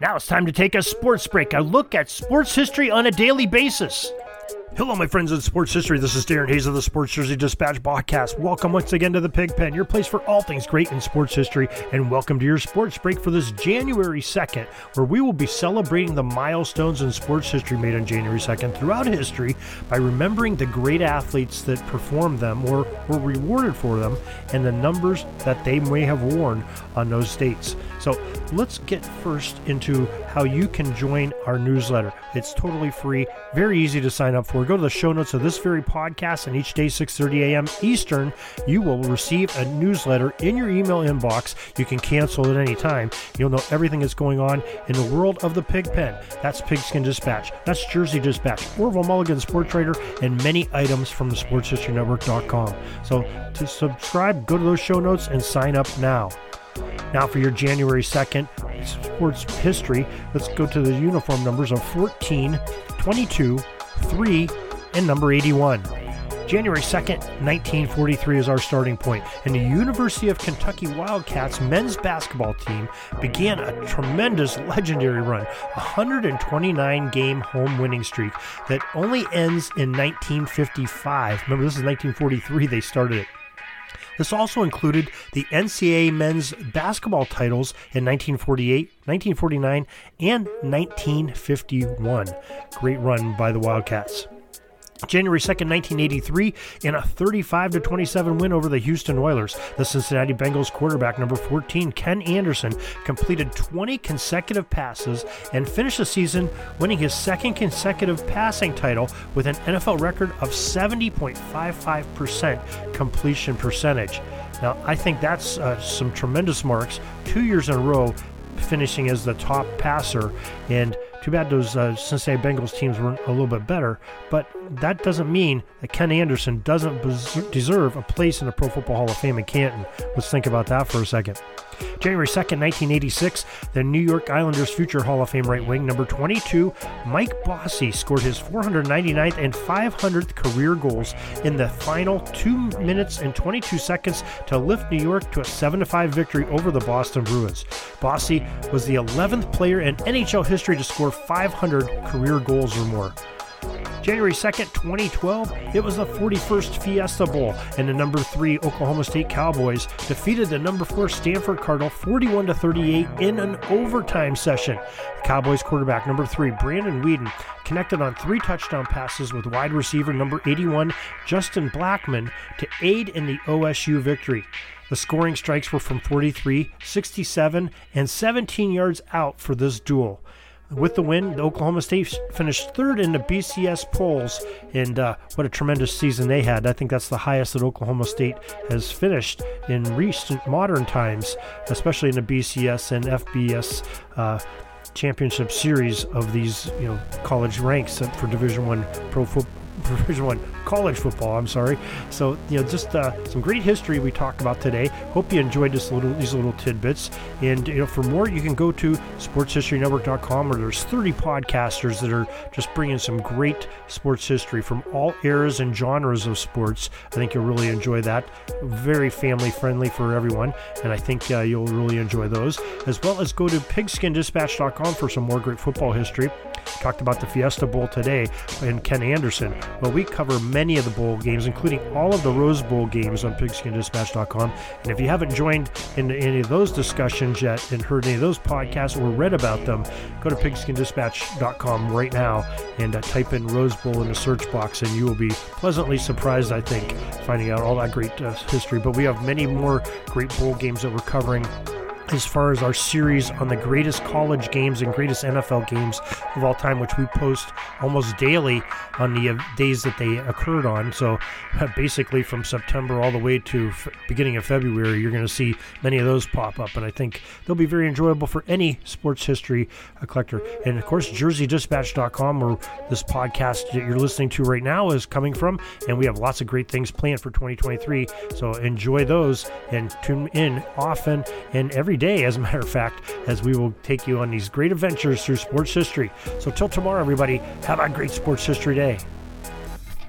Now it's time to take a sports break, a look at sports history on a daily basis. Hello, my friends in sports history. This is Darren Hayes of the Sports Jersey Dispatch podcast. Welcome once again to the Pigpen, your place for all things great in sports history, and welcome to your sports break for this January 2nd, where we will be celebrating the milestones in sports history made on January 2nd throughout history by remembering the great athletes that performed them or were rewarded for them and the numbers that they may have worn on those dates. So let's get first into how you can join our newsletter. It's totally free, very easy to sign up for. Go to the show notes of this very podcast, and each day, 6:30 a.m. Eastern, you will receive a newsletter in your email inbox. You can cancel at any time. You'll know everything that's going on in the world of the pig pen. That's Pigskin Dispatch. That's Jersey Dispatch, Orville Mulligan Sports Trader, and many items from the SportsHistoryNetwork.com. So to subscribe, go to those show notes and sign up now. Now, for your January 2nd sports history, let's go to the uniform numbers of 14, 22, 3, and number 81. January 2nd, 1943 is our starting point, and the University of Kentucky Wildcats men's basketball team began a tremendous legendary run, a 129 game home winning streak that only ends in 1955. Remember, this is 1943 they started it. This also included the NCAA men's basketball titles in 1948, 1949, and 1951. Great run by the Wildcats. January 2nd, 1983, in a 35 27 win over the Houston Oilers, the Cincinnati Bengals quarterback number 14, Ken Anderson, completed 20 consecutive passes and finished the season winning his second consecutive passing title with an NFL record of 70.55% completion percentage. Now, I think that's uh, some tremendous marks, two years in a row finishing as the top passer. And too bad those uh, Cincinnati Bengals teams weren't a little bit better, but that doesn't mean that Ken Anderson doesn't deserve a place in the Pro Football Hall of Fame in Canton. Let's think about that for a second. January 2nd, 1986, the New York Islanders future Hall of Fame right wing, number 22, Mike Bossy, scored his 499th and 500th career goals in the final 2 minutes and 22 seconds to lift New York to a 7 5 victory over the Boston Bruins. Bossy was the 11th player in NHL history to score 500 career goals or more. January 2nd, 2012, it was the 41st Fiesta Bowl, and the number 3 Oklahoma State Cowboys defeated the number 4 Stanford Cardinal 41 to 38 in an overtime session. The Cowboys quarterback number 3 Brandon Weeden connected on three touchdown passes with wide receiver number 81 Justin Blackmon to aid in the OSU victory. The scoring strikes were from 43, 67, and 17 yards out for this duel. With the win, Oklahoma State finished third in the BCS polls, and uh, what a tremendous season they had. I think that's the highest that Oklahoma State has finished in recent modern times, especially in the BCS and FBS uh, championship series of these you know college ranks for Division One pro football Division One college football. I'm sorry. So you know, just uh, some great history we talked about today. Hope you enjoyed this little these little tidbits. And you know, for more, you can go to SportsHistoryNetwork.com, where there's 30 podcasters that are just bringing some great sports history from all eras and genres of sports. I think you'll really enjoy that. Very family friendly for everyone, and I think uh, you'll really enjoy those. As well as go to PigskinDispatch.com for some more great football history. Talked about the Fiesta Bowl today and Ken Anderson. Well, we cover many of the bowl games, including all of the Rose Bowl games on pigskindispatch.com. And if you haven't joined in any of those discussions yet and heard any of those podcasts or read about them, go to pigskindispatch.com right now and uh, type in Rose Bowl in the search box, and you will be pleasantly surprised, I think, finding out all that great uh, history. But we have many more great bowl games that we're covering as far as our series on the greatest college games and greatest NFL games of all time, which we post almost daily on the uh, days that they occurred on. So basically, from September all the way to f- beginning of February, you're going to see many of those pop up, and I think they'll be very enjoyable for any sports history uh, collector. And of course, JerseyDispatch.com, where this podcast that you're listening to right now is coming from, and we have lots of great things planned for 2023. So enjoy those and tune in often and every every day, as a matter of fact, as we will take you on these great adventures through sports history. So, till tomorrow, everybody, have a great sports history day.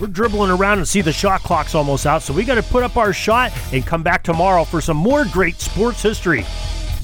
We're dribbling around and see the shot clock's almost out, so we got to put up our shot and come back tomorrow for some more great sports history.